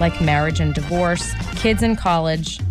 like marriage and divorce, kids in college,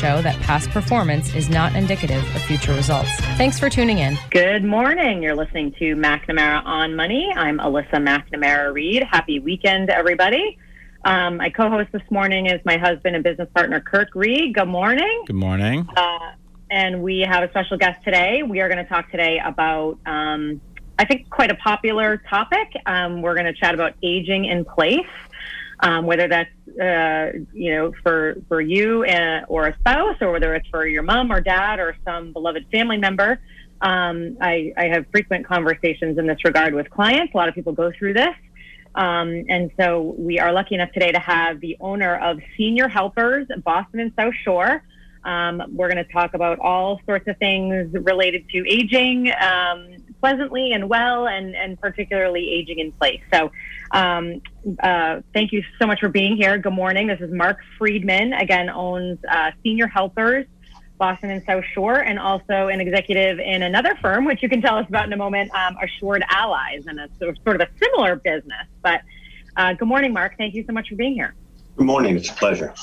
show that past performance is not indicative of future results. Thanks for tuning in. Good morning. You're listening to McNamara on Money. I'm Alyssa McNamara Reed. Happy weekend, everybody. Um, my co-host this morning is my husband and business partner, Kirk Reed. Good morning. Good morning. Uh, and we have a special guest today. We are going to talk today about, um, I think, quite a popular topic. Um, we're going to chat about aging in place um, whether that's uh, you know for for you and, uh, or a spouse, or whether it's for your mom or dad or some beloved family member. Um, I, I have frequent conversations in this regard with clients. A lot of people go through this. Um, and so we are lucky enough today to have the owner of Senior Helpers, Boston and South Shore. Um, we're going to talk about all sorts of things related to aging, um, pleasantly and well, and, and particularly aging in place. So, um, uh, thank you so much for being here. Good morning. This is Mark Friedman, again, owns uh, Senior Helpers, Boston and South Shore, and also an executive in another firm, which you can tell us about in a moment, um, Assured Allies, and it's sort of a similar business. But uh, good morning, Mark. Thank you so much for being here. Good morning. It's a pleasure.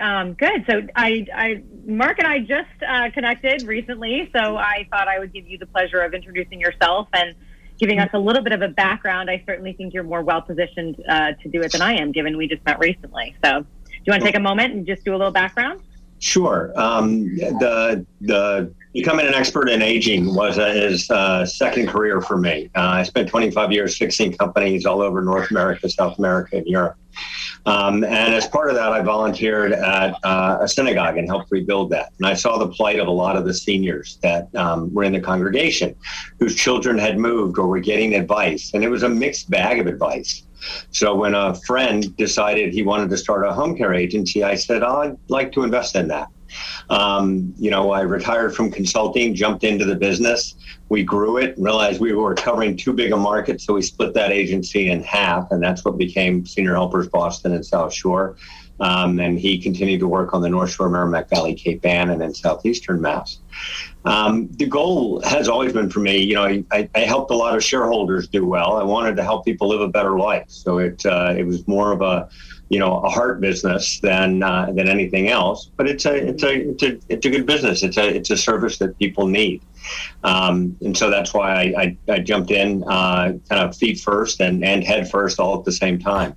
Um, good. So I, I, Mark and I just uh, connected recently, so I thought I would give you the pleasure of introducing yourself and giving us a little bit of a background. I certainly think you're more well positioned uh, to do it than I am, given we just met recently. So, do you want to take a moment and just do a little background? Sure. Um, the the becoming an expert in aging was his uh, second career for me. Uh, I spent 25 years fixing companies all over North America, South America, and Europe. Um, and as part of that, I volunteered at uh, a synagogue and helped rebuild that. And I saw the plight of a lot of the seniors that um, were in the congregation whose children had moved or were getting advice. And it was a mixed bag of advice. So when a friend decided he wanted to start a home care agency, I said, oh, I'd like to invest in that. Um, you know, I retired from consulting, jumped into the business. We grew it, realized we were covering too big a market, so we split that agency in half, and that's what became Senior Helpers Boston and South Shore. Um, and he continued to work on the North Shore, Merrimack Valley, Cape Ann, and in southeastern Mass. Um, the goal has always been for me, you know, I, I, helped a lot of shareholders do well. I wanted to help people live a better life, so it uh, it was more of a you know a heart business than uh, than anything else. But it's a it's a it's a it's a good business. It's a it's a service that people need, um, and so that's why I, I, I jumped in uh, kind of feet first and and head first all at the same time.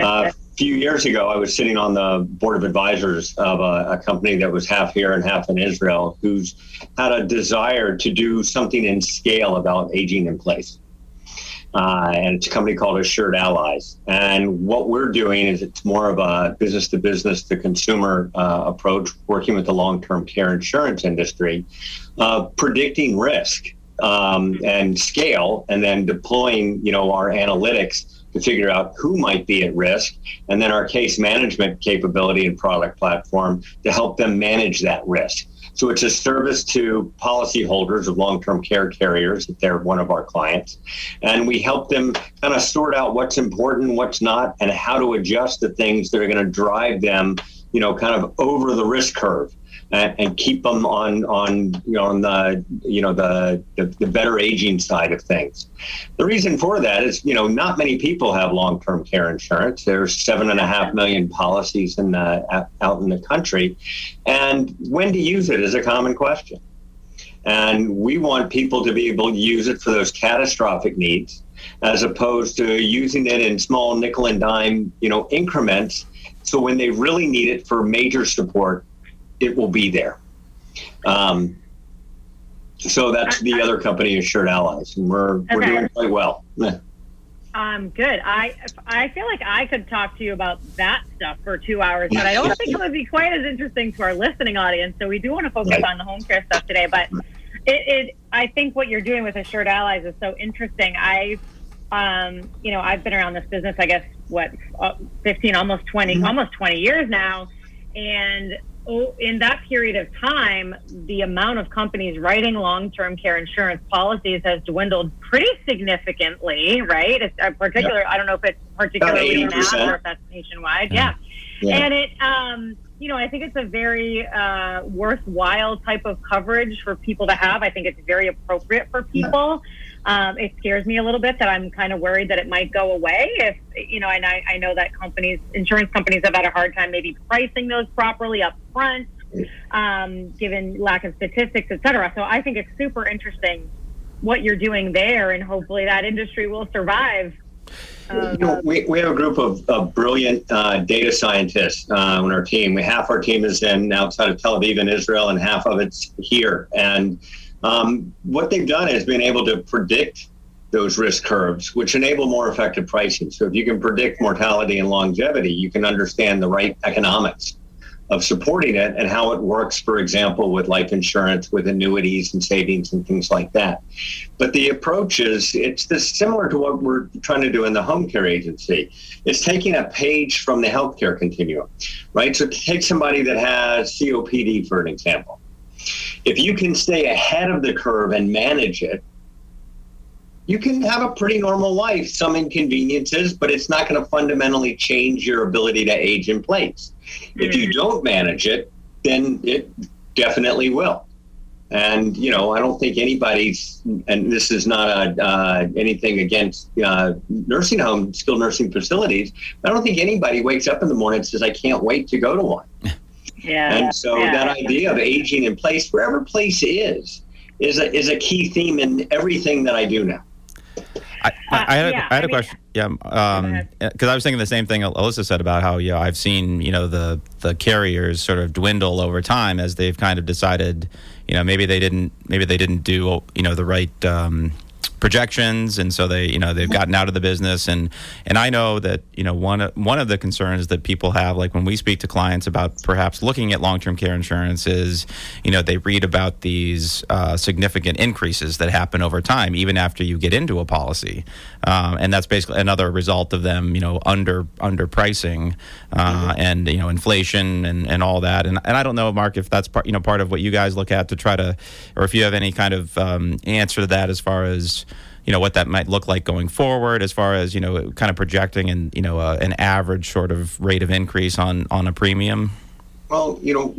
Uh, few years ago, I was sitting on the board of advisors of a, a, company that was half here and half in Israel, who's had a desire to do something in scale about aging in place. Uh, and it's a company called Assured Allies. And what we're doing is it's more of a business to business to consumer uh, approach, working with the long term care insurance industry, uh, predicting risk um, and scale, and then deploying, you know, our analytics to figure out who might be at risk, and then our case management capability and product platform to help them manage that risk. So it's a service to policyholders of long-term care carriers if they're one of our clients, and we help them kind of sort out what's important, what's not, and how to adjust the things that are going to drive them, you know, kind of over the risk curve and, and keep them on on you know on the you know the, the, the better aging side of things. The reason for that is you know not many people have long term care insurance. There's seven and a half million policies in the, out in the country, and when to use it is a common question. And we want people to be able to use it for those catastrophic needs, as opposed to using it in small nickel and dime, you know, increments. So when they really need it for major support, it will be there. Um, so that's the other company, Assured Allies, and we're okay. we're doing quite well. Um, good. I I feel like I could talk to you about that stuff for two hours, but I don't think it would be quite as interesting to our listening audience. So we do want to focus right. on the home care stuff today. But it, it I think what you're doing with Assured Allies is so interesting. I um, you know, I've been around this business, I guess, what, uh, 15, almost 20, mm-hmm. almost 20 years now. And in that period of time, the amount of companies writing long-term care insurance policies has dwindled pretty significantly, right? It's a uh, particular, yep. I don't know if it's particularly in or if that's nationwide. Yeah. yeah. And it, um, you know, I think it's a very uh, worthwhile type of coverage for people to have. I think it's very appropriate for people. Um, it scares me a little bit that I'm kind of worried that it might go away. If you know, and I, I know that companies, insurance companies, have had a hard time maybe pricing those properly up front, um, given lack of statistics, et cetera. So I think it's super interesting what you're doing there, and hopefully that industry will survive. you know, we, we have a group of, of brilliant uh, data scientists uh, on our team. We half our team is in outside of Tel Aviv in Israel, and half of it's here. And um, what they've done is been able to predict those risk curves, which enable more effective pricing. So if you can predict mortality and longevity, you can understand the right economics of supporting it and how it works, for example, with life insurance, with annuities and savings and things like that. But the approach is it's this similar to what we're trying to do in the home care agency. It's taking a page from the healthcare continuum, right? So take somebody that has COPD, for an example if you can stay ahead of the curve and manage it, you can have a pretty normal life, some inconveniences, but it's not going to fundamentally change your ability to age in place. Mm-hmm. If you mm-hmm. don't manage it, then it definitely will. And you know, I don't think anybody's, and this is not a, uh, anything against uh, nursing home, skilled nursing facilities. I don't think anybody wakes up in the morning and says, "I can't wait to go to one." Yeah. And so yeah. that idea of aging in place, wherever place is, is a, is a key theme in everything that I do now. I, I, I, had, a, yeah, I had a mean, question. Yeah, because um, I was thinking the same thing Alyssa said about how you know I've seen you know the the carriers sort of dwindle over time as they've kind of decided you know maybe they didn't maybe they didn't do you know the right um, projections, and so they you know they've gotten out of the business. And and I know that you know one one of the concerns that people have, like when we speak to clients about perhaps looking at long term care insurance, is you know they read about these uh, significant increases that happen over time, even after you get into a policy, um, and that's basically another result of them you know under underpricing uh, mm-hmm. and you know inflation and, and all that. And and I don't know, Mark, if that's part you know part of what you guys look at to try to, or if you have any kind of um, answer to that as far as you know what that might look like going forward as far as you know kind of projecting and you know uh, an average sort of rate of increase on on a premium? Well you know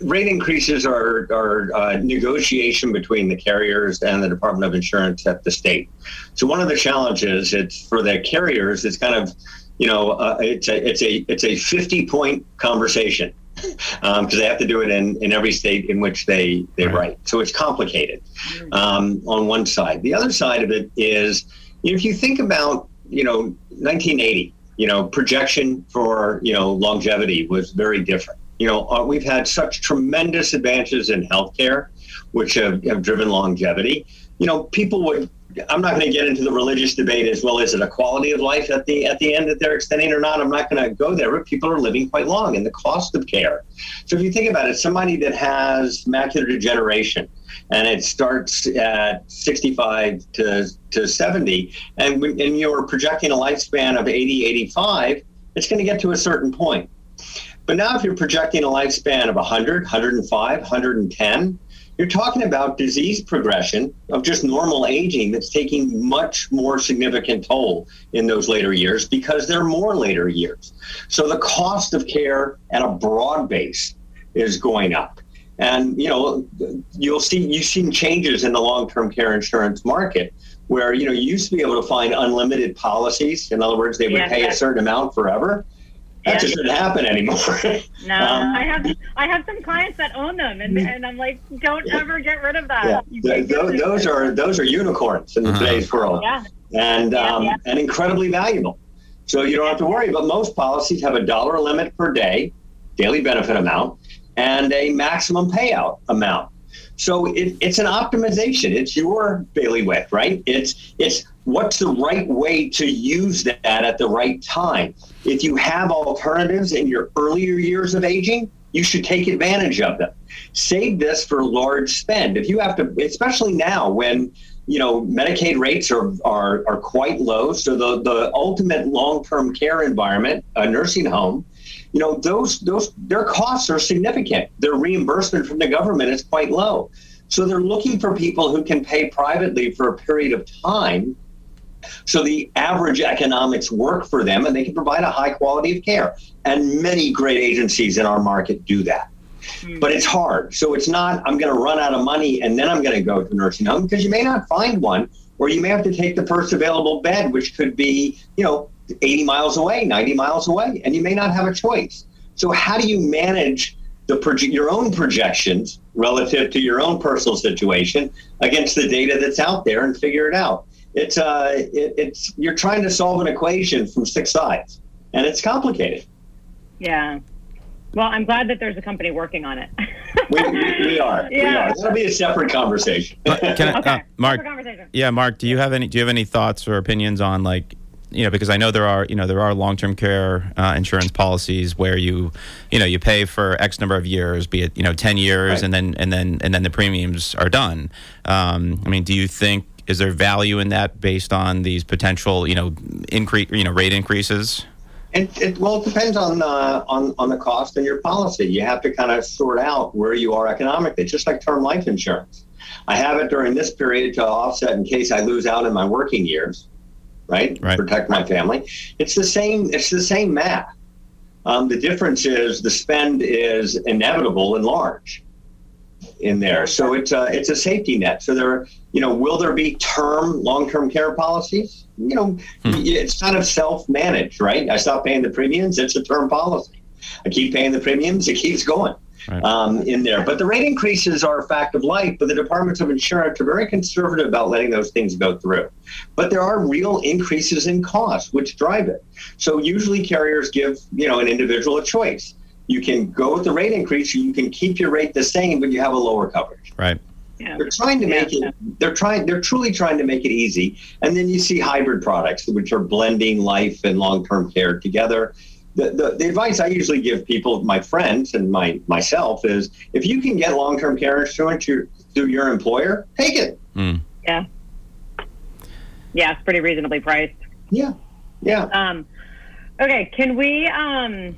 rate increases are are uh, negotiation between the carriers and the department of insurance at the state. So one of the challenges it's for the carriers it's kind of you know uh, it's a it's a it's a 50 point conversation because um, they have to do it in, in every state in which they, they right. write. So it's complicated um, on one side. The other side of it is if you think about, you know, 1980, you know, projection for, you know, longevity was very different. You know, uh, we've had such tremendous advances in healthcare, which have, have driven longevity. You know, people would I'm not going to get into the religious debate as well as it a quality of life at the at the end that they're extending or not. I'm not going to go there. But people are living quite long, and the cost of care. So if you think about it, somebody that has macular degeneration, and it starts at 65 to, to 70, and when, and you're projecting a lifespan of 80, 85, it's going to get to a certain point. But now, if you're projecting a lifespan of 100, 105, 110, you're talking about disease progression of just normal aging that's taking much more significant toll in those later years because there are more later years. So the cost of care at a broad base is going up. And you know, you'll see you've seen changes in the long-term care insurance market where you know you used to be able to find unlimited policies. In other words, they would yeah, pay a certain amount forever that just doesn't happen anymore. no, um, I have I have some clients that own them, and, mm. and I'm like, don't yeah. ever get rid of that. Yeah. those, those are those are unicorns in uh-huh. today's world, yeah. and yeah, um, and incredibly valuable. So you don't have to worry. But most policies have a dollar limit per day, daily benefit amount, and a maximum payout amount. So it, it's an optimization. It's your bailiwick, right? It's it's what's the right way to use that at the right time. If you have alternatives in your earlier years of aging, you should take advantage of them. Save this for large spend. If you have to, especially now when you know Medicaid rates are are, are quite low, so the the ultimate long term care environment, a nursing home, you know those those their costs are significant. Their reimbursement from the government is quite low. So they're looking for people who can pay privately for a period of time so the average economics work for them and they can provide a high quality of care. And many great agencies in our market do that. Mm. But it's hard. So it's not, I'm going to run out of money and then I'm going to go to nursing home because you may not find one or you may have to take the first available bed, which could be, you know, 80 miles away, 90 miles away, and you may not have a choice. So how do you manage the proje- your own projections relative to your own personal situation against the data that's out there and figure it out? It's uh, it, it's you're trying to solve an equation from six sides, and it's complicated. Yeah. Well, I'm glad that there's a company working on it. we, we, we, are. Yeah. We are. That'll be a separate conversation. Can I, okay. uh, Mark? Yeah, Mark. Do you have any? Do you have any thoughts or opinions on like? You know, because I know there are, you know, there are long-term care uh, insurance policies where you, you know, you pay for X number of years, be it, you know, ten years, right. and then and then and then the premiums are done. Um, I mean, do you think is there value in that based on these potential, you know, increase, you know, rate increases? It, it, well, it depends on uh, on on the cost and your policy. You have to kind of sort out where you are economically. Just like term life insurance. I have it during this period to offset in case I lose out in my working years, right? right. Protect my family. It's the same. It's the same math. Um, the difference is the spend is inevitable and large in there. So it's a, it's a safety net. So there, you know, will there be term, long-term care policies? You know, hmm. it's kind of self-managed, right? I stop paying the premiums. It's a term policy. I keep paying the premiums. It keeps going. Right. Um, in there. But the rate increases are a fact of life, but the departments of insurance are very conservative about letting those things go through. But there are real increases in cost which drive it. So usually carriers give, you know, an individual a choice you can go with the rate increase, you can keep your rate the same, but you have a lower coverage. Right. Yeah. They're trying to make yeah. it. They're trying. They're truly trying to make it easy. And then you see hybrid products, which are blending life and long-term care together. The, the, the advice I usually give people, my friends and my myself, is if you can get long-term care insurance through your employer, take it. Mm. Yeah. Yeah, it's pretty reasonably priced. Yeah. Yeah. Um, okay. Can we? Um,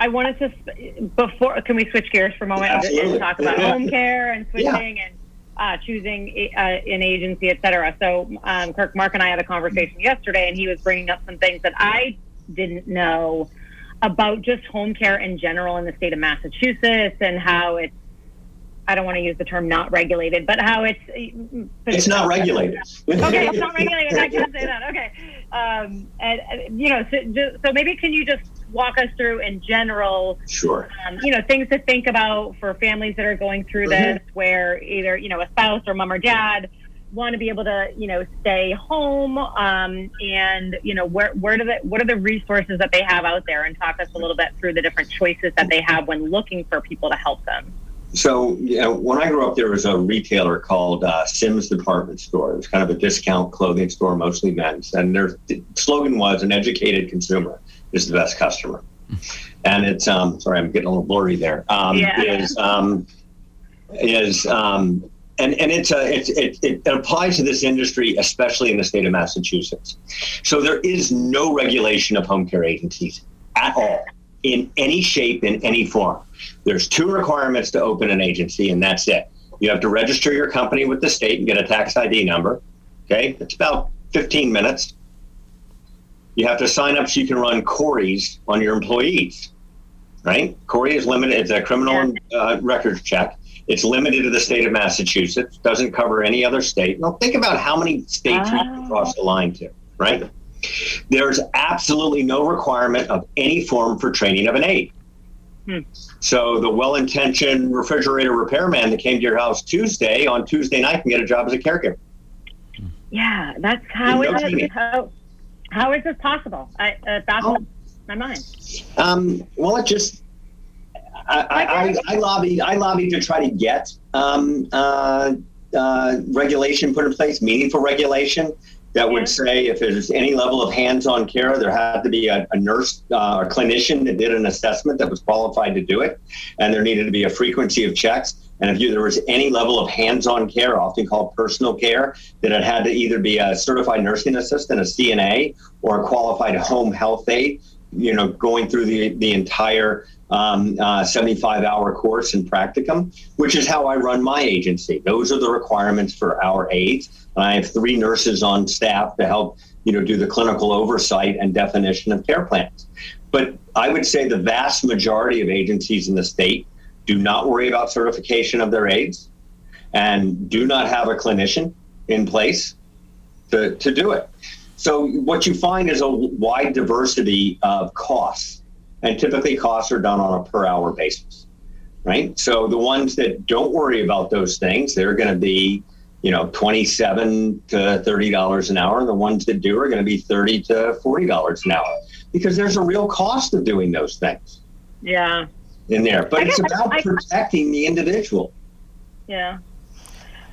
I wanted to before. Can we switch gears for a moment Absolutely. and talk about yeah. home care and switching yeah. and uh, choosing uh, an agency, et cetera? So, um, Kirk, Mark, and I had a conversation yesterday, and he was bringing up some things that I didn't know about just home care in general in the state of Massachusetts and how it's I don't want to use the term not regulated, but how it's it's not regulated. okay, it's not regulated. I can say that. Okay, um, and, you know, so, just, so maybe can you just walk us through in general? Sure. Um, you know, things to think about for families that are going through mm-hmm. this, where either you know a spouse or mom or dad want to be able to, you know, stay home, um, and you know, where where do the what are the resources that they have out there, and talk us a little bit through the different choices that they have when looking for people to help them. So, you know, when I grew up, there was a retailer called uh, Syms Department Store. It was kind of a discount clothing store, mostly men's, and their slogan was "An educated consumer is the best customer." And it's um, sorry, I'm getting a little blurry there. Um, yeah. Is um, is um, and and it's a it's, it, it applies to this industry, especially in the state of Massachusetts. So there is no regulation of home care agencies at all in any shape in any form. There's two requirements to open an agency, and that's it. You have to register your company with the state and get a tax ID number. Okay, it's about 15 minutes. You have to sign up so you can run CORIs on your employees. Right? CORI is limited. It's a criminal uh, records check. It's limited to the state of Massachusetts, doesn't cover any other state. Now, think about how many states we can cross the line to, right? There's absolutely no requirement of any form for training of an aide. Hmm. So the well-intentioned refrigerator repairman that came to your house Tuesday on Tuesday night can get a job as a caregiver. Yeah, that's how it, how, how is this possible? I, uh, baffles oh. my mind. Um, well, it just I, I, I, lobbied. I lobbied to try to get um, uh, uh, regulation put in place, meaningful regulation that would say if there's any level of hands-on care, there had to be a, a nurse uh, or clinician that did an assessment that was qualified to do it, and there needed to be a frequency of checks. And if you, there was any level of hands-on care, often called personal care, that it had to either be a certified nursing assistant, a CNA, or a qualified home health aide, you know, going through the the entire um, uh, 75 hour course in practicum, which is how I run my agency. Those are the requirements for our aides. And I have three nurses on staff to help, you know, do the clinical oversight and definition of care plans. But I would say the vast majority of agencies in the state do not worry about certification of their aides and do not have a clinician in place to, to do it. So what you find is a wide diversity of costs and typically costs are done on a per hour basis, right? So the ones that don't worry about those things, they're going to be, you know, twenty-seven to thirty dollars an hour, and the ones that do are going to be thirty to forty dollars an hour because there's a real cost of doing those things. Yeah. In there, but it's about I, protecting the individual. Yeah.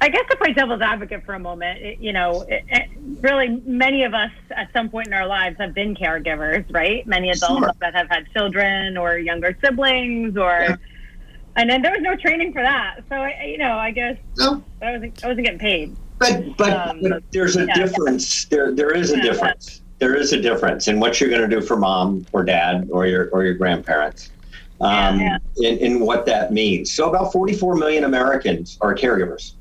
I guess to play devil's advocate for a moment, it, you know, it, it, really many of us at some point in our lives have been caregivers, right? Many adults sure. that have had children or younger siblings, or yeah. And then there was no training for that. So I, you know, I guess no. I wasn't I wasn't getting paid. But but, um, but there's a yeah, difference. Yeah. There there is a difference. There is a difference in what you're going to do for mom or dad or your or your grandparents. Um, in, in what that means. So about 44 million Americans are caregivers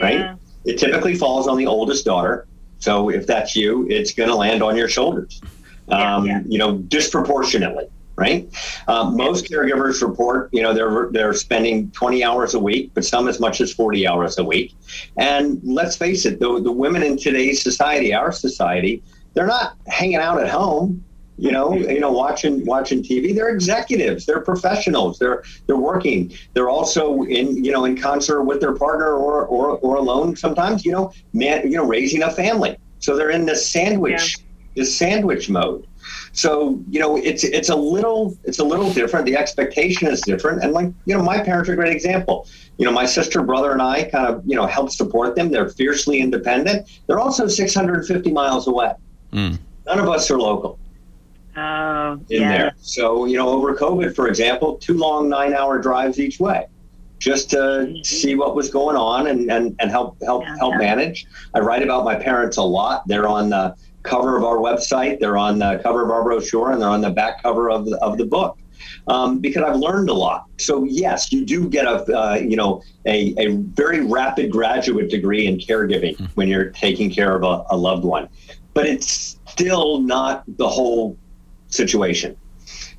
right? It typically falls on the oldest daughter. So if that's you, it's going to land on your shoulders, um, yeah, yeah. you know, disproportionately, right? Um, most caregivers report, you know, they're they're spending 20 hours a week, but some as much as 40 hours a week. And let's face it, the, the women in today's society, our society, they're not hanging out at home you know, you know, watching watching TV. They're executives. They're professionals. They're they're working. They're also in you know in concert with their partner or or, or alone. Sometimes you know, man, you know, raising a family. So they're in this sandwich yeah. this sandwich mode. So you know, it's it's a little it's a little different. The expectation is different. And like you know, my parents are a great example. You know, my sister, brother, and I kind of you know help support them. They're fiercely independent. They're also 650 miles away. Mm. None of us are local. Oh, in yeah. there. So, you know, over COVID, for example, two long nine hour drives each way just to mm-hmm. see what was going on and, and, and help help yeah, help yeah. manage. I write about my parents a lot. They're on the cover of our website, they're on the cover of our brochure, and they're on the back cover of the, of the book. Um, because I've learned a lot. So yes, you do get a uh, you know a, a very rapid graduate degree in caregiving mm-hmm. when you're taking care of a, a loved one, but it's still not the whole situation.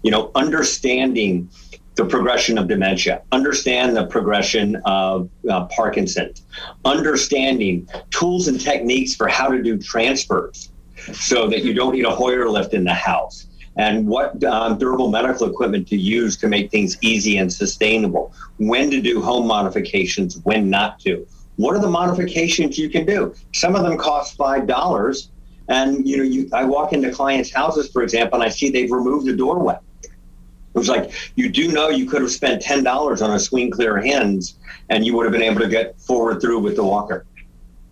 You know, understanding the progression of dementia, understand the progression of uh, Parkinson's, understanding tools and techniques for how to do transfers so that you don't need a Hoyer lift in the house, and what um, durable medical equipment to use to make things easy and sustainable, when to do home modifications, when not to, what are the modifications you can do? Some of them cost five dollars, and you know, you I walk into clients' houses, for example, and I see they've removed the doorway. It was like you do know you could have spent ten dollars on a swing clear hinge, and you would have been able to get forward through with the walker.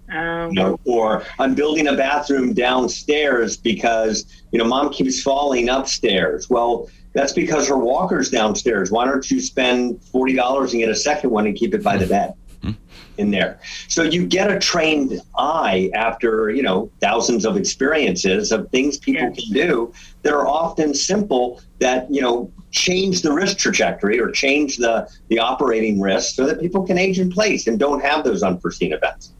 Um, you know, or I'm building a bathroom downstairs because you know mom keeps falling upstairs. Well, that's because her walker's downstairs. Why don't you spend forty dollars and get a second one and keep it by the bed? Hmm. in there. So you get a trained eye after, you know, thousands of experiences of things people can do that are often simple that, you know, change the risk trajectory or change the the operating risk so that people can age in place and don't have those unforeseen events.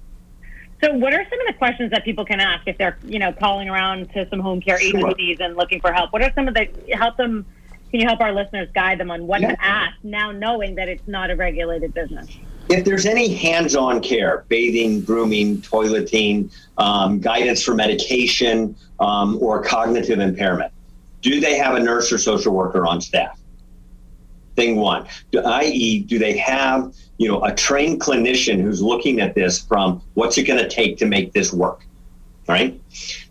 So, what are some of the questions that people can ask if they're, you know, calling around to some home care agencies and looking for help? What are some of the help them? Can you help our listeners guide them on what yeah. to ask now, knowing that it's not a regulated business? If there's any hands-on care, bathing, grooming, toileting, um, guidance for medication, um, or cognitive impairment, do they have a nurse or social worker on staff? Thing one, i.e., do they have you know, a trained clinician who's looking at this from what's it going to take to make this work, right?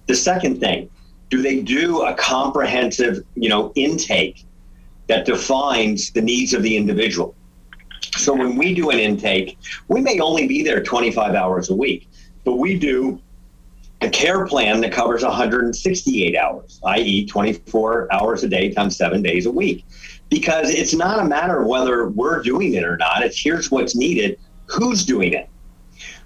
The second thing, do they do a comprehensive, you know, intake that defines the needs of the individual? So when we do an intake, we may only be there 25 hours a week, but we do a care plan that covers 168 hours, i.e., 24 hours a day times seven days a week because it's not a matter of whether we're doing it or not. It's here's what's needed, who's doing it.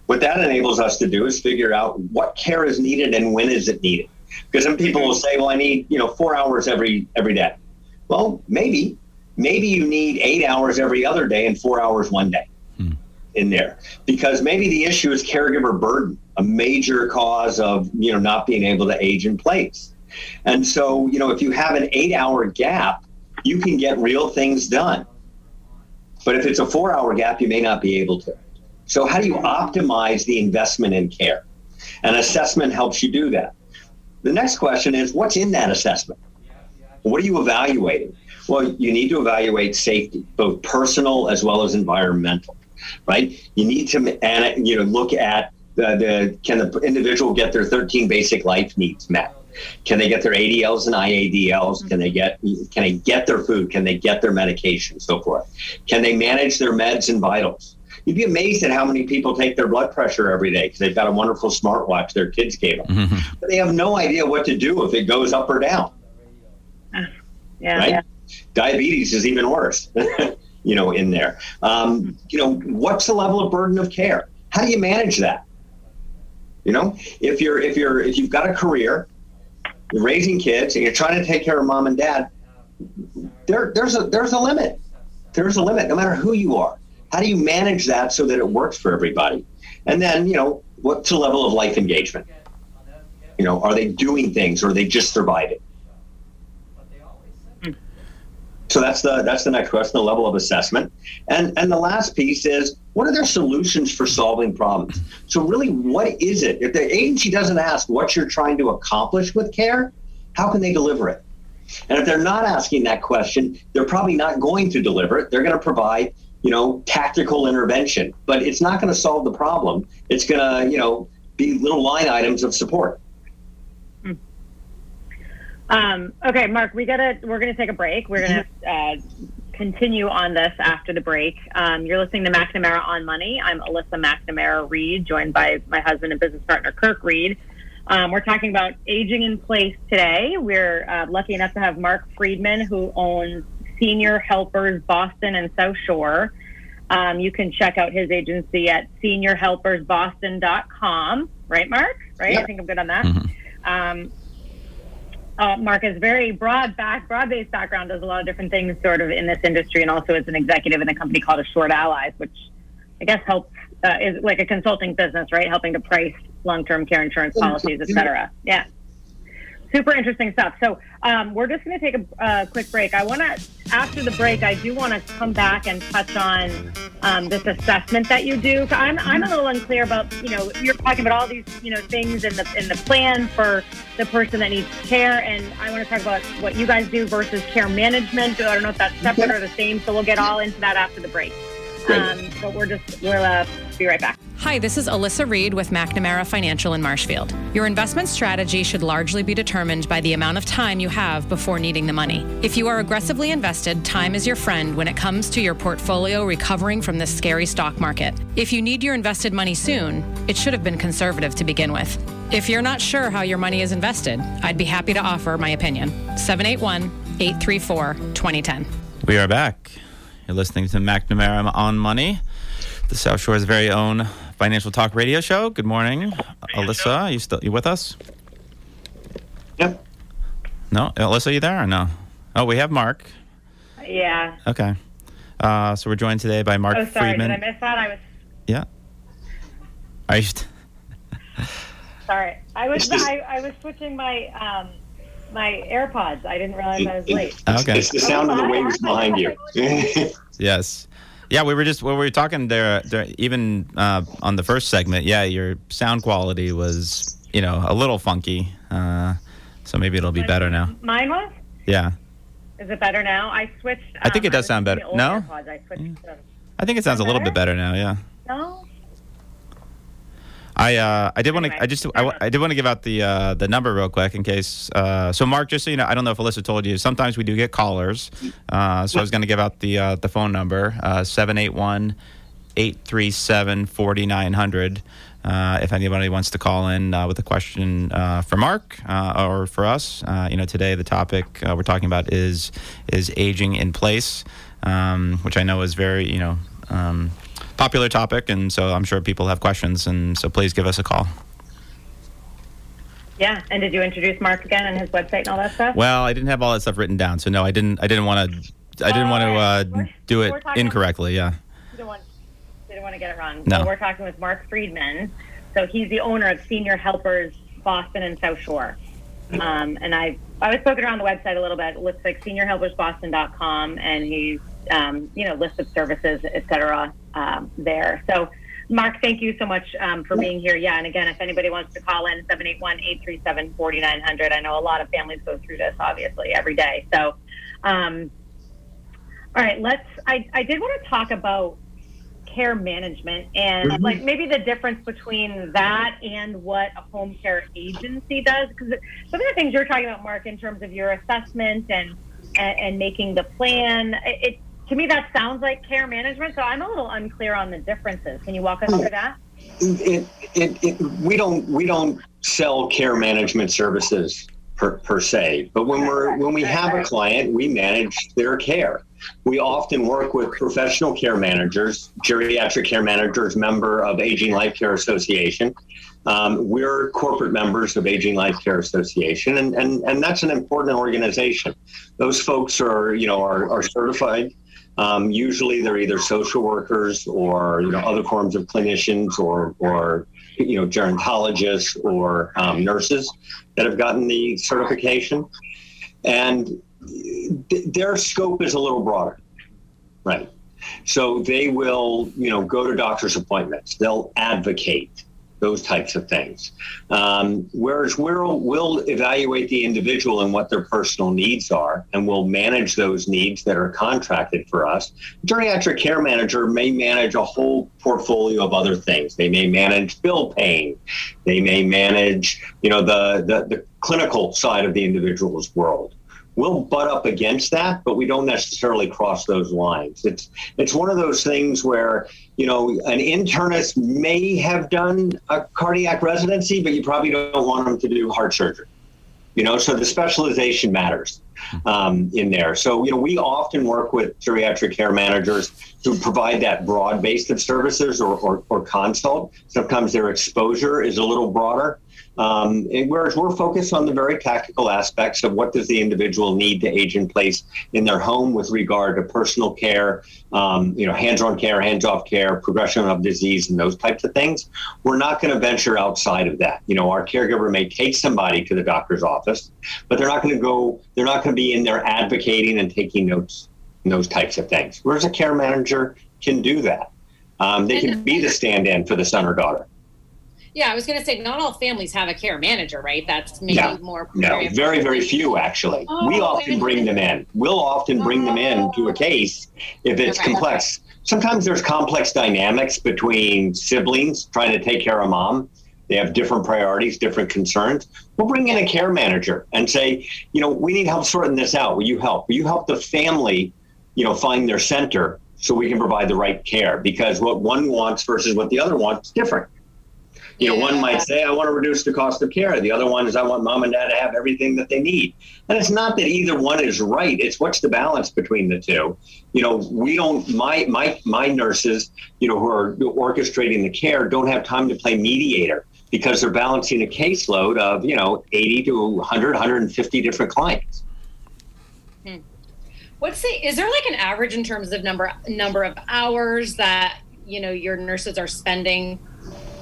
What that enables us to do is figure out what care is needed and when is it needed. Because some people will say, "Well, I need you know four hours every every day." Well, maybe maybe you need eight hours every other day and four hours one day hmm. in there because maybe the issue is caregiver burden, a major cause of you know not being able to age in place. And so you know if you have an eight hour gap you can get real things done. But if it's a four hour gap, you may not be able to. So, how do you optimize the investment in care? And assessment helps you do that. The next question is what's in that assessment? What are you evaluating? Well, you need to evaluate safety, both personal as well as environmental, right? You need to and you know look at the, the can the individual get their 13 basic life needs met? Can they get their ADLs and IADLs? Can they get can they get their food? Can they get their medication? So forth. Can they manage their meds and vitals? You'd be amazed at how many people take their blood pressure every day because they've got a wonderful smartwatch their kids gave them, mm-hmm. but they have no idea what to do if it goes up or down. Yeah, right? yeah. Diabetes is even worse. you know, in there. Um, you know, what's the level of burden of care? How do you manage that? You know, if you're if you're if you've got a career you're raising kids and you're trying to take care of mom and dad, there, there's a there's a limit. There's a limit, no matter who you are. How do you manage that so that it works for everybody? And then, you know, what's the level of life engagement? You know, are they doing things or are they just surviving? Hmm. So that's the that's the next question, the level of assessment. And and the last piece is what are their solutions for solving problems? So really what is it? If the agency doesn't ask what you're trying to accomplish with care, how can they deliver it? And if they're not asking that question, they're probably not going to deliver it. They're going to provide, you know, tactical intervention, but it's not going to solve the problem. It's going to, you know, be little line items of support. Um, okay, Mark, we gotta we're gonna take a break. We're gonna uh, continue on this after the break. Um, you're listening to McNamara on Money. I'm Alyssa McNamara Reed, joined by my husband and business partner Kirk Reed. Um, we're talking about aging in place today. We're uh, lucky enough to have Mark Friedman, who owns Senior Helpers Boston and South Shore. Um, you can check out his agency at seniorhelpersboston.com. Right, Mark? Right? I think I'm good on that. Mm-hmm. Um, uh, Mark has very broad back, broad-based background, does a lot of different things sort of in this industry, and also as an executive in a company called Assured Allies, which I guess helps uh, is like a consulting business, right? Helping to price long-term care insurance policies, et cetera. Yeah super interesting stuff. So um, we're just going to take a uh, quick break. I want to, after the break, I do want to come back and touch on um, this assessment that you do. I'm, I'm a little unclear about, you know, you're talking about all these, you know, things in the in the plan for the person that needs care, and I want to talk about what you guys do versus care management. I don't know if that's separate or the same. So we'll get all into that after the break. Um, but we're just we'll uh, be right back. Hi, this is Alyssa Reed with McNamara Financial in Marshfield. Your investment strategy should largely be determined by the amount of time you have before needing the money. If you are aggressively invested, time is your friend when it comes to your portfolio recovering from this scary stock market. If you need your invested money soon, it should have been conservative to begin with. If you're not sure how your money is invested, I'd be happy to offer my opinion. 781 834 2010. We are back. You're listening to McNamara on Money, the South Shore's very own financial talk radio show. Good morning, Alyssa. Are You still you with us? Yep. No, Alyssa, are you there or no? Oh, we have Mark. Yeah. Okay. Uh, so we're joined today by Mark oh, sorry, Friedman. Did I miss that? I was. Yeah. Are you? St- sorry, I was I, I was switching my um, my AirPods. I didn't realize I was late. Okay. It's the sound of the waves behind you. yes. Yeah, we were just when we were talking there, there even uh, on the first segment. Yeah, your sound quality was you know a little funky, uh, so maybe it'll be better now. Mine was. Yeah. Is it better now? I switched. Um, I think it does sound better. No. I, I think it sounds a little bit better now. Yeah. No. I uh, I did want to I just I, I did want to give out the uh, the number real quick in case. Uh, so Mark, just so you know, I don't know if Alyssa told you. Sometimes we do get callers. Uh, so I was going to give out the uh, the phone number uh, seven eight one eight three seven forty nine hundred. If anybody wants to call in with a question for Mark or for us, you know, today the topic we're talking about is is aging in place, um, which I know is very you know. Um, popular topic, and so I'm sure people have questions, and so please give us a call. Yeah, and did you introduce Mark again and his website and all that stuff? Well, I didn't have all that stuff written down, so no, I didn't. I didn't want to. I didn't want to uh, do it incorrectly. Yeah. Didn't want, didn't want to get it wrong. No. So we're talking with Mark Friedman. So he's the owner of Senior Helpers Boston and South Shore. Um, and I I was poking around the website a little bit. It looks like seniorhelpersboston.com, and he's um, you know list of services, et cetera um, there. So, Mark, thank you so much um, for being here. Yeah, and again, if anybody wants to call in, 781-837-4900. I know a lot of families go through this, obviously, every day. So, um, all right, let's, I, I did want to talk about care management and mm-hmm. like maybe the difference between that and what a home care agency does because some of the things you're talking about mark in terms of your assessment and and, and making the plan it, to me that sounds like care management so i'm a little unclear on the differences. Can you walk us through that? It, it, it, we don't we don't sell care management services per, per se but when we're when we have a client we manage their care. We often work with professional care managers geriatric care managers member of aging life care association. Um, we're corporate members of aging life care association and, and, and that's an important organization. Those folks are you know are, are certified um, usually, they're either social workers or you know other forms of clinicians or or you know gerontologists or um, nurses that have gotten the certification, and th- their scope is a little broader, right? So they will you know go to doctor's appointments. They'll advocate those types of things. Um, whereas we'll, we'll evaluate the individual and what their personal needs are, and we'll manage those needs that are contracted for us. Geriatric care manager may manage a whole portfolio of other things. They may manage bill paying. They may manage, you know, the, the, the clinical side of the individual's world we'll butt up against that, but we don't necessarily cross those lines. It's it's one of those things where you know an internist may have done a cardiac residency, but you probably don't want them to do heart surgery. You know, so the specialization matters um, in there. So you know, we often work with geriatric care managers to provide that broad base of services or, or, or consult. Sometimes their exposure is a little broader. Um, whereas we're focused on the very tactical aspects of what does the individual need to age in place in their home with regard to personal care, um, you know, hands-on care, hands-off care, progression of disease, and those types of things. We're not going to venture outside of that. You know, our caregiver may take somebody to the doctor's office, but they're not going to go. They're not going to be in there advocating and taking notes and those types of things. Whereas a care manager can do that. Um, they can be the stand-in for the son or daughter. Yeah, I was going to say not all families have a care manager, right? That's maybe no, more. No, very, very few actually. Oh, we often bring them in. We'll often bring oh. them in to a oh. case if it's okay. complex. Sometimes there's complex dynamics between siblings trying to take care of mom. They have different priorities, different concerns. We'll bring in a care manager and say, you know, we need help sorting this out. Will you help? Will you help the family, you know, find their center so we can provide the right care? Because what one wants versus what the other wants is different. You know, one might say, I want to reduce the cost of care. The other one is, I want mom and dad to have everything that they need. And it's not that either one is right. It's what's the balance between the two. You know, we don't, my, my, my nurses, you know, who are orchestrating the care don't have time to play mediator because they're balancing a caseload of, you know, 80 to 100, 150 different clients. Hmm. What's the, is there like an average in terms of number, number of hours that, you know, your nurses are spending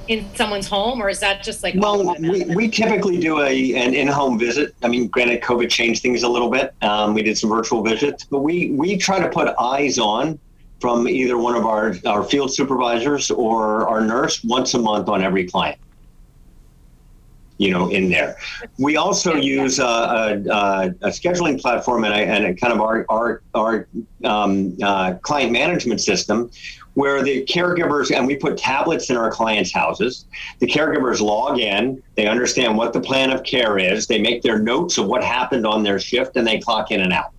in someone's home, or is that just like? Well, we, we typically do a an in-home visit. I mean, granted, COVID changed things a little bit. Um, we did some virtual visits, but we we try to put eyes on from either one of our our field supervisors or our nurse once a month on every client. You know, in there. We also use a, a, a scheduling platform and a, and a kind of our our our um, uh, client management system where the caregivers, and we put tablets in our clients' houses. The caregivers log in, they understand what the plan of care is, they make their notes of what happened on their shift, and they clock in and out.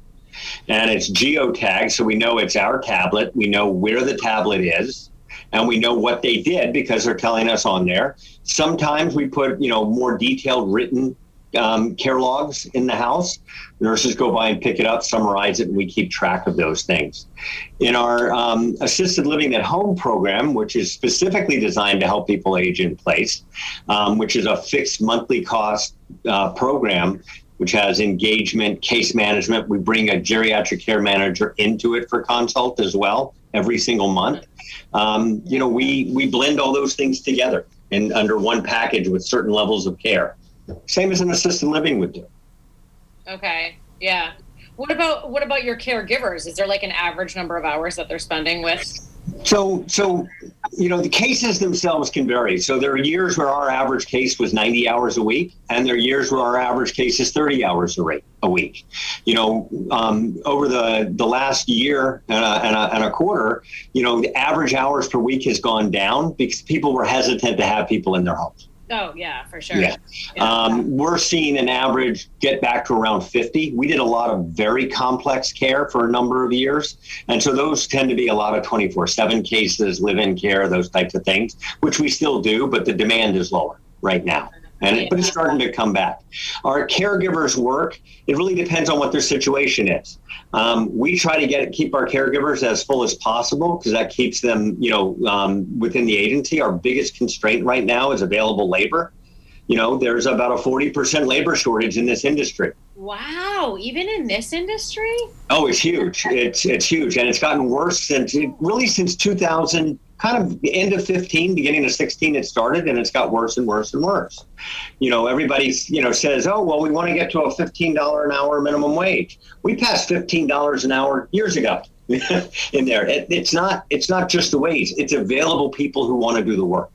And it's geotagged, so we know it's our tablet, we know where the tablet is, and we know what they did because they're telling us on there. Sometimes we put, you know, more detailed written um, care logs in the house. Nurses go by and pick it up, summarize it, and we keep track of those things. In our um, assisted living at home program, which is specifically designed to help people age in place, um, which is a fixed monthly cost uh, program, which has engagement, case management. We bring a geriatric care manager into it for consult as well every single month. Um, you know, we we blend all those things together and under one package with certain levels of care. Same as an assisted living would do. Okay. Yeah. What about what about your caregivers? Is there like an average number of hours that they're spending with? So, so you know, the cases themselves can vary. So there are years where our average case was 90 hours a week, and there are years where our average case is 30 hours a, rate, a week. You know, um, over the the last year and a, and, a, and a quarter, you know, the average hours per week has gone down because people were hesitant to have people in their homes. Oh yeah, for sure. Yeah. yeah. Um, we're seeing an average get back to around 50. We did a lot of very complex care for a number of years. And so those tend to be a lot of 24 7 cases, live in care, those types of things, which we still do, but the demand is lower right now and it, but it's starting to come back. Our caregivers work. It really depends on what their situation is. Um, we try to get keep our caregivers as full as possible because that keeps them, you know, um, within the agency. Our biggest constraint right now is available labor. You know, there's about a 40% labor shortage in this industry. Wow, even in this industry? Oh, it's huge. It's it's huge, and it's gotten worse since really since 2000 kind of the end of 15, beginning of 16, it started and it's got worse and worse and worse. You know, everybody, you know, says, oh, well, we want to get to a $15 an hour minimum wage. We passed $15 an hour years ago in there. It, it's not, it's not just the wage. It's available people who want to do the work.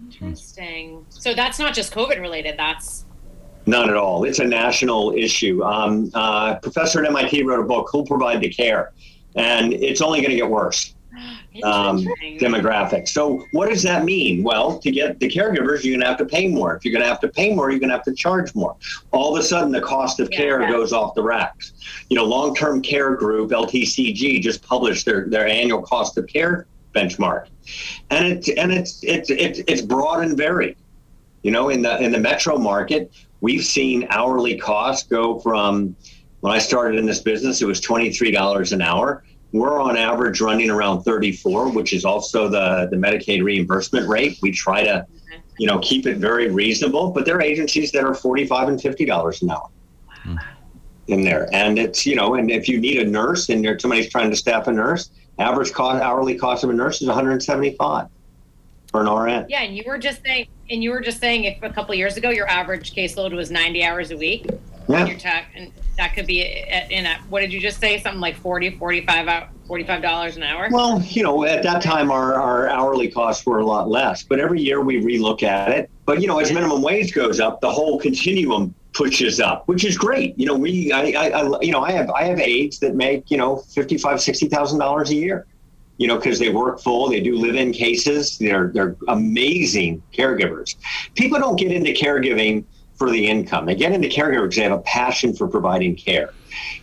Interesting. So that's not just COVID related. That's None at all. It's a national issue. Um, uh, professor at MIT wrote a book, Who'll Provide the Care? And it's only going to get worse um, demographic. So what does that mean? Well, to get the caregivers, you're going to have to pay more. If you're going to have to pay more, you're going to have to charge more. All of a sudden, the cost of yeah, care yeah. goes off the racks. You know, long-term care group LTCG just published their, their annual cost of care benchmark, and it's and it's it's it's it's broad and varied. You know, in the in the metro market, we've seen hourly costs go from when I started in this business, it was twenty three dollars an hour we're on average running around 34, which is also the, the Medicaid reimbursement rate. We try to, you know, keep it very reasonable, but there are agencies that are 45 and $50 an hour wow. in there. And it's, you know, and if you need a nurse and there, somebody's trying to staff a nurse, average cost, hourly cost of a nurse is 175 for an RN. Yeah. And you were just saying, and you were just saying if a couple years ago, your average caseload was 90 hours a week. yeah. your tax, and that could be in a what did you just say? Something like 40, 45 uh, $45 an hour? Well, you know, at that time, our, our hourly costs were a lot less, but every year we relook at it. But, you know, as minimum wage goes up, the whole continuum pushes up, which is great. You know, we, I, I, I you know, I have, I have aides that make, you know, fifty-five, sixty thousand dollars a year. You know, because they work full, they do live-in cases. They're they're amazing caregivers. People don't get into caregiving for the income. They get into caregiving because they have a passion for providing care.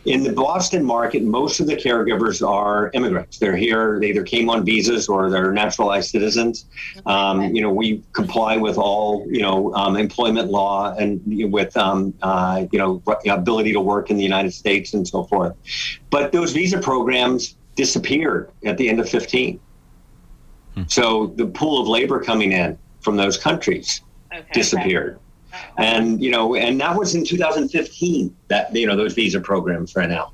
In the Boston market, most of the caregivers are immigrants. They're here, they either came on visas or they're naturalized citizens. Um, you know, we comply with all, you know, um, employment law and with, um, uh, you know, ability to work in the United States and so forth. But those visa programs disappeared at the end of 15. Hmm. So the pool of labor coming in from those countries okay. disappeared and you know, and that was in 2015 that you know those visa programs ran out.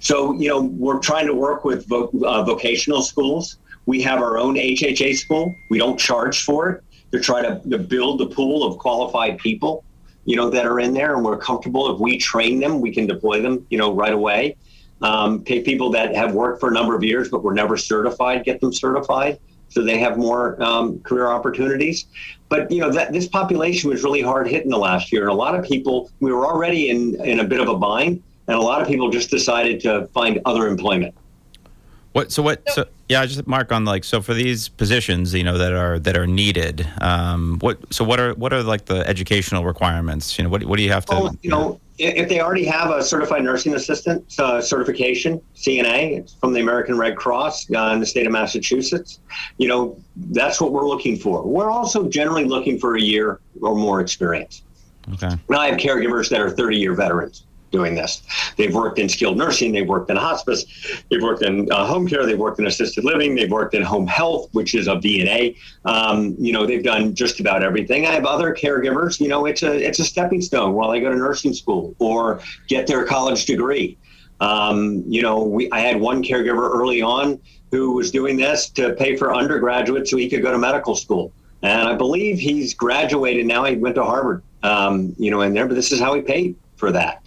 So you know, we're trying to work with vo- uh, vocational schools. We have our own HHA school. We don't charge for it. They're trying to, to build the pool of qualified people, you know, that are in there, and we're comfortable if we train them, we can deploy them, you know, right away. Um, take people that have worked for a number of years but were never certified, get them certified so they have more um, career opportunities. But you know that this population was really hard hit in the last year, and a lot of people we were already in in a bit of a bind, and a lot of people just decided to find other employment. What so what so yeah, I just mark on like so for these positions, you know that are that are needed. Um, what so what are what are like the educational requirements? You know what what do you have to? Well, you know, if they already have a certified nursing assistant uh, certification, CNA, it's from the American Red Cross uh, in the state of Massachusetts, you know that's what we're looking for. We're also generally looking for a year or more experience. Okay. Now I have caregivers that are 30 year veterans doing this. They've worked in skilled nursing, they've worked in hospice, they've worked in uh, home care, they've worked in assisted living, they've worked in home health, which is a VNA. Um, you know, they've done just about everything. I have other caregivers. You know, it's a it's a stepping stone while they go to nursing school or get their college degree. Um, you know, we I had one caregiver early on who was doing this to pay for undergraduate so he could go to medical school. And I believe he's graduated now. He went to Harvard, um, you know, and there, but this is how he paid for that.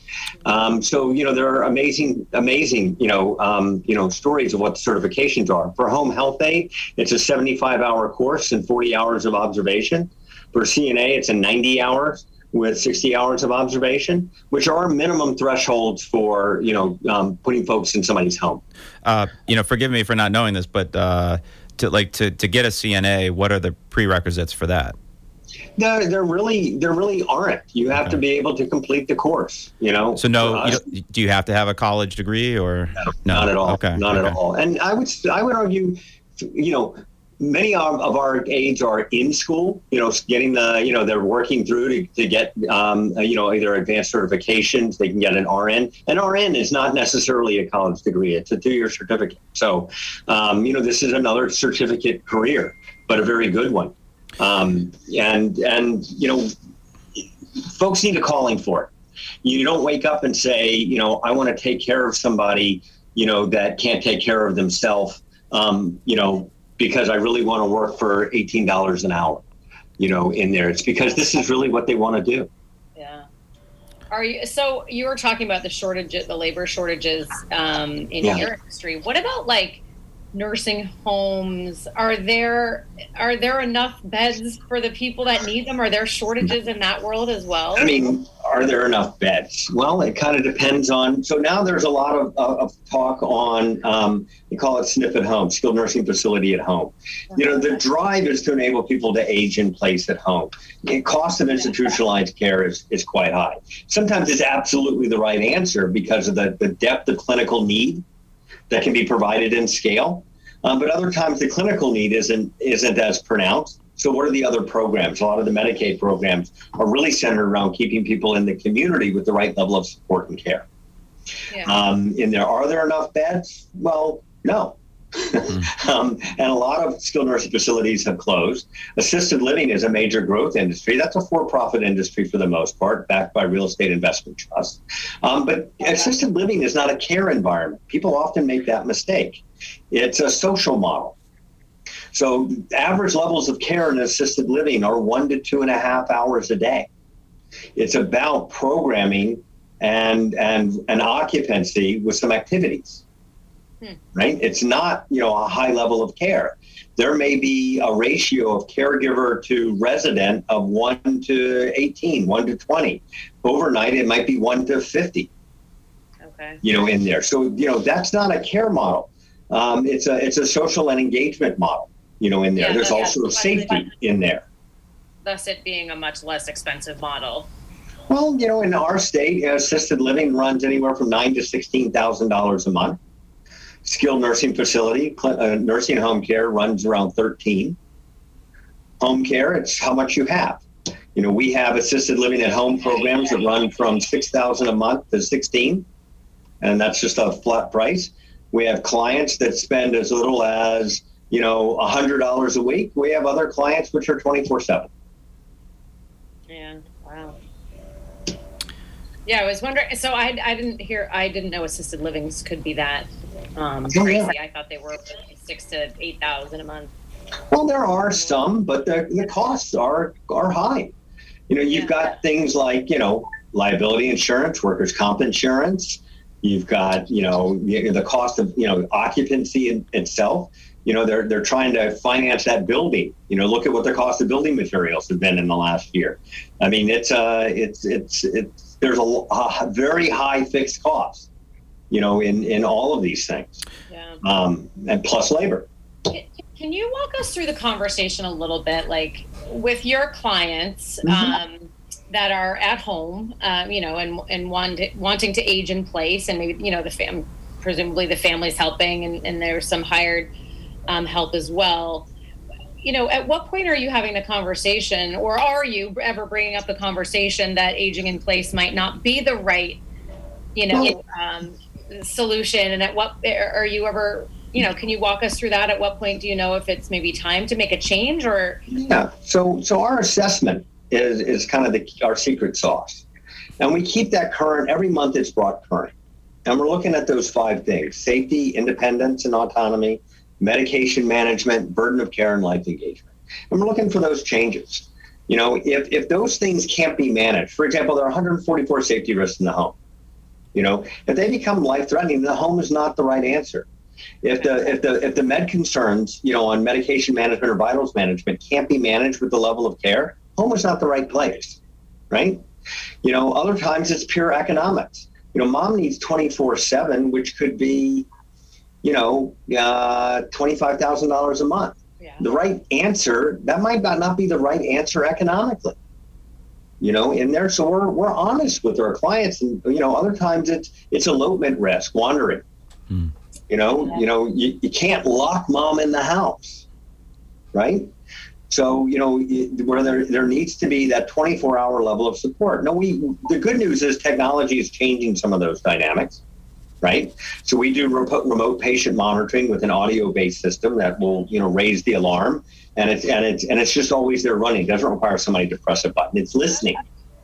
Um, so you know there are amazing, amazing you know um, you know stories of what the certifications are. For home health aide, it's a 75-hour course and 40 hours of observation. For CNA, it's a 90 hours with 60 hours of observation, which are minimum thresholds for you know um, putting folks in somebody's home. Uh, you know, forgive me for not knowing this, but uh, to like to to get a CNA, what are the prerequisites for that? No, there really there really aren't. You have okay. to be able to complete the course. You know. So no, you do you have to have a college degree or no? no? Not at all. Okay. Not okay. at all. And I would I would argue, you know, many of, of our aides are in school. You know, getting the you know they're working through to, to get um, you know either advanced certifications. They can get an RN. An RN is not necessarily a college degree. It's a two year certificate. So, um, you know, this is another certificate career, but a very good one. Um, and and you know, folks need a calling for it. You don't wake up and say, you know, I want to take care of somebody, you know, that can't take care of themselves, um, you know, because I really want to work for eighteen dollars an hour, you know, in there. It's because this is really what they want to do. Yeah. Are you so you were talking about the shortage, the labor shortages um, in yeah. your industry? What about like nursing homes? Are there are there enough beds for the people that need them? Are there shortages in that world as well? I mean are there enough beds? Well it kind of depends on so now there's a lot of, of talk on um, they call it SNF at home skilled nursing facility at home. You know the drive is to enable people to age in place at home. The cost of institutionalized care is, is quite high. Sometimes it's absolutely the right answer because of the, the depth of clinical need that can be provided in scale. Um, but other times the clinical need isn't isn't as pronounced. So what are the other programs? A lot of the Medicaid programs are really centered around keeping people in the community with the right level of support and care. Yeah. Um, in there, are there enough beds? Well, no. Mm-hmm. um, and a lot of skilled nursing facilities have closed. Assisted living is a major growth industry. That's a for-profit industry for the most part, backed by real estate investment trusts. Um, but assisted living is not a care environment. People often make that mistake. It's a social model. So average levels of care in assisted living are one to two and a half hours a day. It's about programming and and an occupancy with some activities. Hmm. Right? It's not, you know, a high level of care. There may be a ratio of caregiver to resident of 1 to 18, 1 to 20. Overnight it might be 1 to 50. Okay. You know, in there. So, you know, that's not a care model. Um, it's a it's a social and engagement model, you know, in there. Yeah, There's also safety in there. Thus it being a much less expensive model. Well, you know, in our state, assisted living runs anywhere from nine to sixteen thousand dollars a month. Skilled nursing facility, uh, nursing home care runs around thirteen. Home care, it's how much you have. You know, we have assisted living at home programs that run from six thousand a month to sixteen, and that's just a flat price. We have clients that spend as little as you know hundred dollars a week. We have other clients which are twenty four seven. Yeah. I was wondering. So I, I didn't hear. I didn't know assisted livings could be that um, oh, crazy. Yeah. I thought they were six to eight thousand a month. Well, there are some, but the, the costs are are high. You know, you've yeah. got things like you know liability insurance, workers' comp insurance. You've got you know the cost of you know occupancy in, itself. You know they're they're trying to finance that building. You know, look at what the cost of building materials have been in the last year. I mean, it's uh it's it's it's there's a, a very high fixed cost, you know, in, in all of these things. Yeah. Um, and plus labor. Can you walk us through the conversation a little bit, like with your clients mm-hmm. um, that are at home, um, you know, and and want, wanting to age in place, and maybe you know the fam, presumably the family's helping, and, and there's some hired um, help as well you know, at what point are you having the conversation, or are you ever bringing up the conversation that aging in place might not be the right, you know, um, solution? And at what are you ever, you know, can you walk us through that? At what point do you know if it's maybe time to make a change, or? Yeah. So, so our assessment is is kind of the our secret sauce, and we keep that current every month. It's brought current, and we're looking at those five things: safety, independence, and autonomy medication management, burden of care, and life engagement. And we're looking for those changes. You know, if, if those things can't be managed, for example, there are 144 safety risks in the home. You know, if they become life threatening, the home is not the right answer. If the if the if the med concerns, you know, on medication management or vitals management can't be managed with the level of care, home is not the right place, right? You know, other times it's pure economics. You know, mom needs 24 7, which could be you know, uh, $25,000 a month. Yeah. The right answer, that might not be the right answer economically. You know, in there, so we're, we're honest with our clients, and you know, other times it's it's elopement risk, wandering. Hmm. You know, yeah. you know, you, you can't lock mom in the house, right? So, you know, where there, there needs to be that 24 hour level of support. No, we, the good news is technology is changing some of those dynamics right? So we do remote patient monitoring with an audio-based system that will, you know, raise the alarm, and it's and it's and it's just always there running. It doesn't require somebody to press a button. It's listening.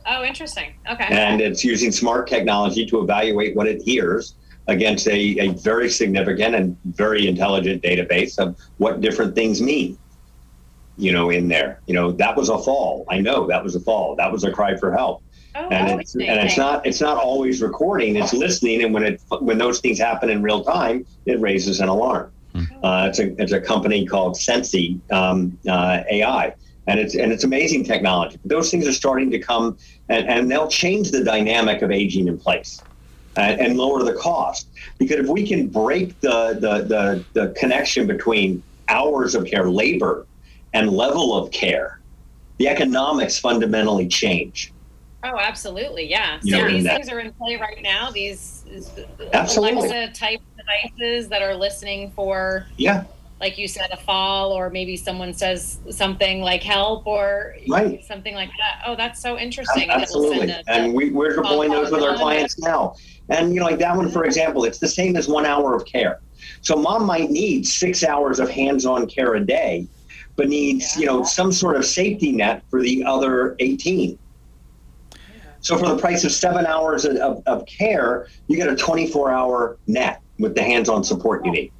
Oh, interesting. Okay. And it's using smart technology to evaluate what it hears against a, a very significant and very intelligent database of what different things mean. You know, in there. You know, that was a fall. I know that was a fall. That was a cry for help Oh, and it's and it's not it's not always recording; it's listening. And when it when those things happen in real time, it raises an alarm. Hmm. Uh, it's a it's a company called Sensi um, uh, AI, and it's and it's amazing technology. Those things are starting to come, and, and they'll change the dynamic of aging in place. And, and lower the cost because if we can break the, the the the connection between hours of care, labor, and level of care, the economics fundamentally change. Oh, absolutely. Yeah. You so these that. things are in play right now. These absolutely. Alexa type devices that are listening for, yeah, like you said, a fall, or maybe someone says something like help or right. something like that. Oh, that's so interesting. Absolutely. And, and we, we're deploying those with our clients now. And, you know, like that one, for mm-hmm. example, it's the same as one hour of care. So mom might need six hours of hands on care a day, but needs, yeah. you know, some sort of safety net for the other 18 so for the price of seven hours of, of care, you get a 24 hour net with the hands on support you need.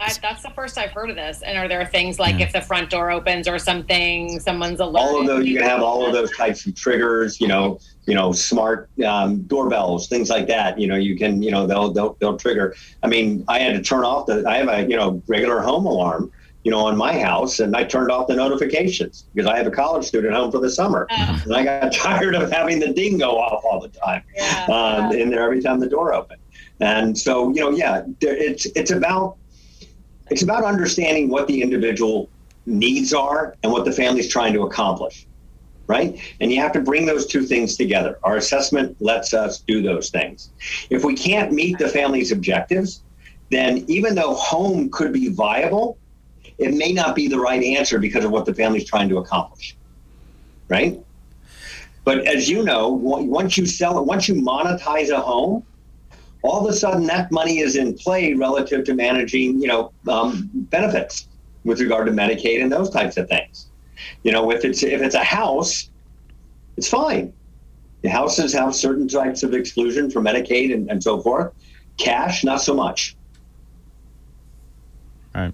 I, that's the first I've heard of this. And are there things like yeah. if the front door opens or something, someone's alerted? All of those, you can have all of those types of triggers. You know, you know, smart um, doorbells, things like that. You know, you can, you know, they'll they'll they'll trigger. I mean, I had to turn off the. I have a you know regular home alarm you know, on my house, and I turned off the notifications because I have a college student home for the summer, oh. and I got tired of having the ding go off all the time yeah, um, yeah. in there every time the door opened. And so, you know, yeah, it's it's about it's about understanding what the individual needs are and what the family's trying to accomplish, right? And you have to bring those two things together. Our assessment lets us do those things. If we can't meet the family's objectives, then even though home could be viable, it may not be the right answer because of what the family's trying to accomplish, right? But as you know, once you sell it, once you monetize a home, all of a sudden that money is in play relative to managing, you know, um, benefits with regard to Medicaid and those types of things. You know, if it's if it's a house, it's fine. The houses have certain types of exclusion for Medicaid and, and so forth. Cash, not so much.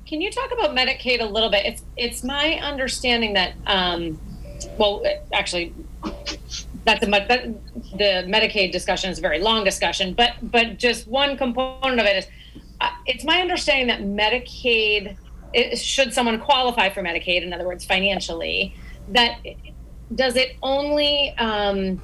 Can you talk about Medicaid a little bit? It's it's my understanding that, um, well, actually, that's a that, the Medicaid discussion is a very long discussion, but but just one component of it is, uh, it's my understanding that Medicaid, it, should someone qualify for Medicaid, in other words, financially, that does it only um,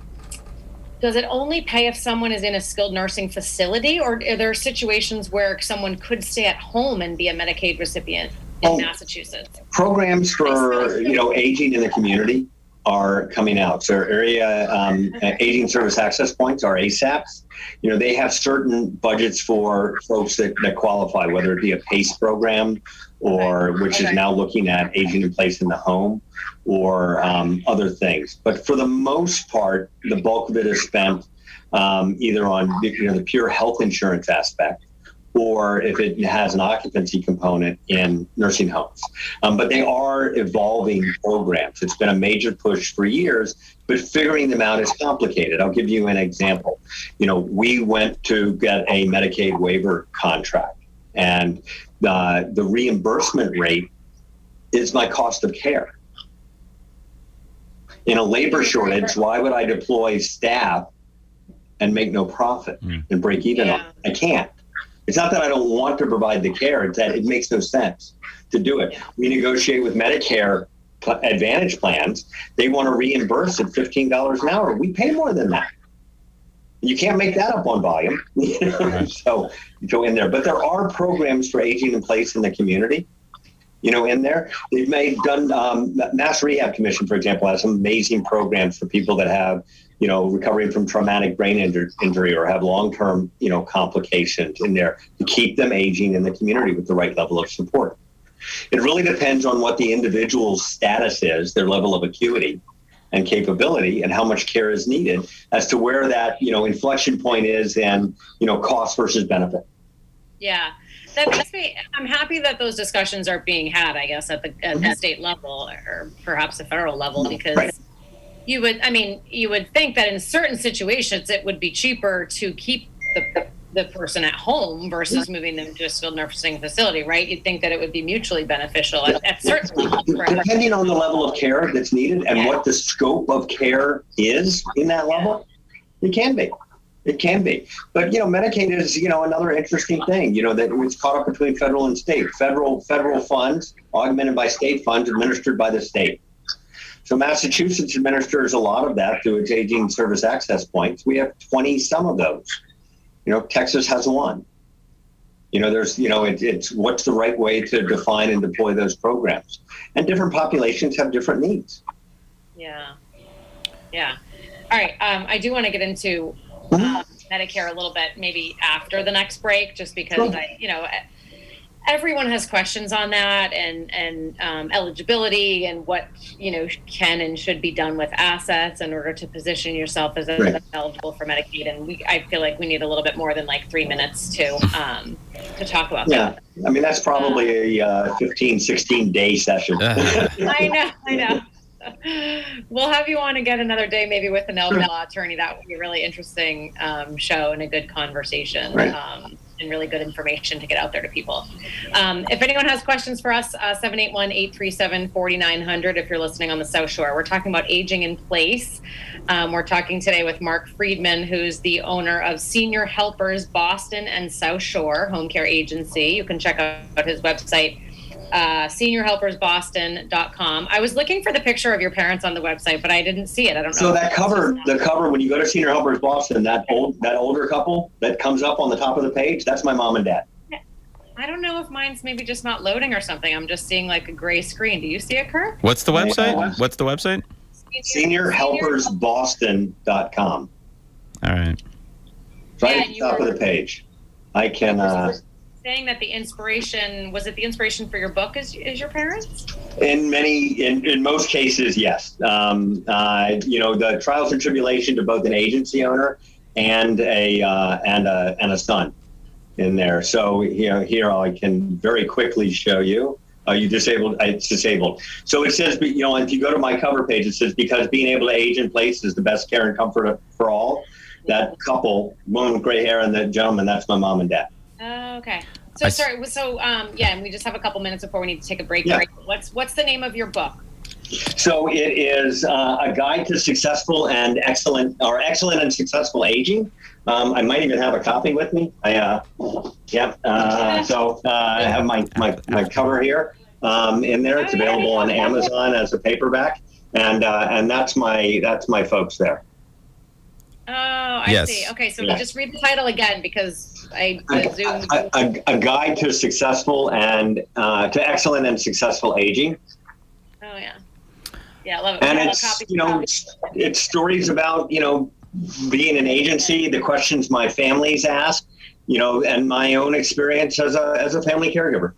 does it only pay if someone is in a skilled nursing facility or are there situations where someone could stay at home and be a medicaid recipient in oh, massachusetts? Programs for you know aging in the community are coming out. So area um, aging service access points are asaps you know they have certain budgets for folks that, that qualify whether it be a pace program or which okay. is now looking at aging in place in the home or um, other things. But for the most part, the bulk of it is spent um, either on you know the pure health insurance aspect or if it has an occupancy component in nursing homes. Um, but they are evolving programs. It's been a major push for years, but figuring them out is complicated. I'll give you an example. You know, we went to get a Medicaid waiver contract, and uh, the reimbursement rate is my cost of care. In a labor shortage, why would I deploy staff and make no profit mm. and break even? Yeah. I can't. It's not that I don't want to provide the care; it's that it makes no sense to do it. We negotiate with Medicare Advantage plans. They want to reimburse at fifteen dollars an hour. We pay more than that. You can't make that up on volume. so go in there. But there are programs for aging in place in the community. You know, in there, they've made done. Um, Mass Rehab Commission, for example, has some amazing programs for people that have, you know, recovering from traumatic brain injury, injury or have long-term, you know, complications in there to keep them aging in the community with the right level of support. It really depends on what the individual's status is, their level of acuity, and capability and how much care is needed as to where that you know inflection point is and you know cost versus benefit yeah that makes me i'm happy that those discussions are being had i guess at the, at mm-hmm. state level or perhaps the federal level because right. you would i mean you would think that in certain situations it would be cheaper to keep the the person at home versus moving them to a skilled nursing facility, right? You'd think that it would be mutually beneficial at, at certain levels. Depending on the level of care that's needed and yeah. what the scope of care is in that level, it can be. It can be. But you know, Medicaid is, you know, another interesting thing, you know, that it's caught up between federal and state. Federal federal funds augmented by state funds administered by the state. So Massachusetts administers a lot of that through its aging service access points. We have 20 some of those. You know, Texas has one. You know, there's, you know, it, it's what's the right way to define and deploy those programs. And different populations have different needs. Yeah. Yeah. All right. Um, I do want to get into uh, mm-hmm. Medicare a little bit, maybe after the next break, just because sure. I, you know, everyone has questions on that and and um, eligibility and what you know can and should be done with assets in order to position yourself as right. eligible for Medicaid. And we, I feel like we need a little bit more than like three minutes to um, to talk about yeah. that. I mean, that's probably a uh, 15, 16 day session. I know, I know. We'll have you on again another day, maybe with an elder law attorney. That would be a really interesting um, show and a good conversation. Right. Um, and really good information to get out there to people. Um, if anyone has questions for us, uh, 781 837 4900 if you're listening on the South Shore. We're talking about aging in place. Um, we're talking today with Mark Friedman, who's the owner of Senior Helpers Boston and South Shore Home Care Agency. You can check out his website uh, seniorhelpersboston.com. I was looking for the picture of your parents on the website, but I didn't see it. I don't know. So that cover, the cover, when you go to Senior Helpers Boston, that old, that older couple that comes up on the top of the page, that's my mom and dad. I don't know if mine's maybe just not loading or something. I'm just seeing like a gray screen. Do you see it, Kurt? What's the website? What's the website? Seniorhelpersboston.com. All right. Right yeah, at the top were, of the page. I can. Uh, saying that the inspiration was it the inspiration for your book is, is your parents? In many in, in most cases yes. Um, uh, you know the trials and tribulation to both an agency owner and a uh, and a and a son in there. So you know here i can very quickly show you. Uh, you disabled? Uh, it's disabled. So it says you know if you go to my cover page it says because being able to age in place is the best care and comfort for all. That couple woman with gray hair and the gentleman that's my mom and dad. Oh, okay. So I, sorry. So um, yeah, and we just have a couple minutes before we need to take a break. Yeah. What's what's the name of your book? So it is uh, a guide to successful and excellent, or excellent and successful aging. Um, I might even have a copy with me. I, uh, yeah. Uh, so uh, I have my, my, my cover here um, in there. It's available on Amazon as a paperback, and uh, and that's my that's my folks there. Oh, I yes. see. Okay, so yeah. just read the title again because I a, a, a, guide to successful and uh, to excellent and successful aging. Oh yeah, yeah, I love it. And it's you know it's, it's stories about you know being an agency, the questions my families ask, you know, and my own experience as a as a family caregiver.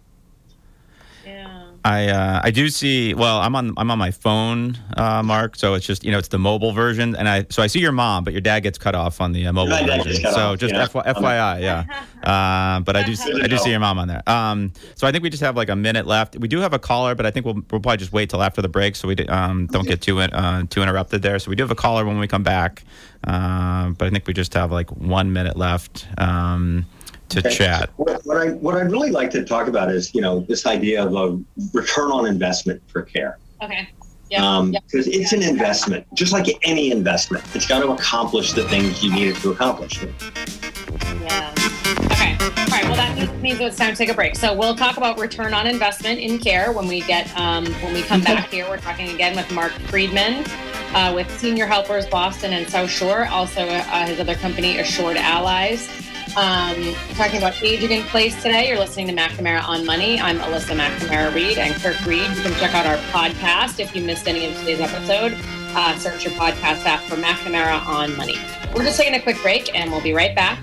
I uh, I do see. Well, I'm on I'm on my phone, uh, Mark. So it's just you know it's the mobile version, and I so I see your mom, but your dad gets cut off on the uh, mobile version. So off, just yeah. FYI, yeah. Uh, but I do see, I do see your mom on there. Um, so I think we just have like a minute left. We do have a caller, but I think we'll, we'll probably just wait till after the break so we um, don't get too uh, too interrupted there. So we do have a caller when we come back, uh, but I think we just have like one minute left. Um, to okay. chat. What, what, I what I'd really like to talk about is you know this idea of a return on investment for care. Okay. Because um, yep. it's an investment, just like any investment. It's got to accomplish the things you need it to accomplish. Yeah. Okay. All right. Well, that means it's time to take a break. So we'll talk about return on investment in care when we get um, when we come back here. We're talking again with Mark Friedman. Uh, with Senior Helpers Boston and South Shore, also uh, his other company, Assured Allies. Um, talking about aging in place today. You're listening to McNamara on Money. I'm Alyssa McNamara Reed and Kirk Reed. You can check out our podcast if you missed any of today's episode. Uh, search your podcast app for McNamara on Money. We're just taking a quick break and we'll be right back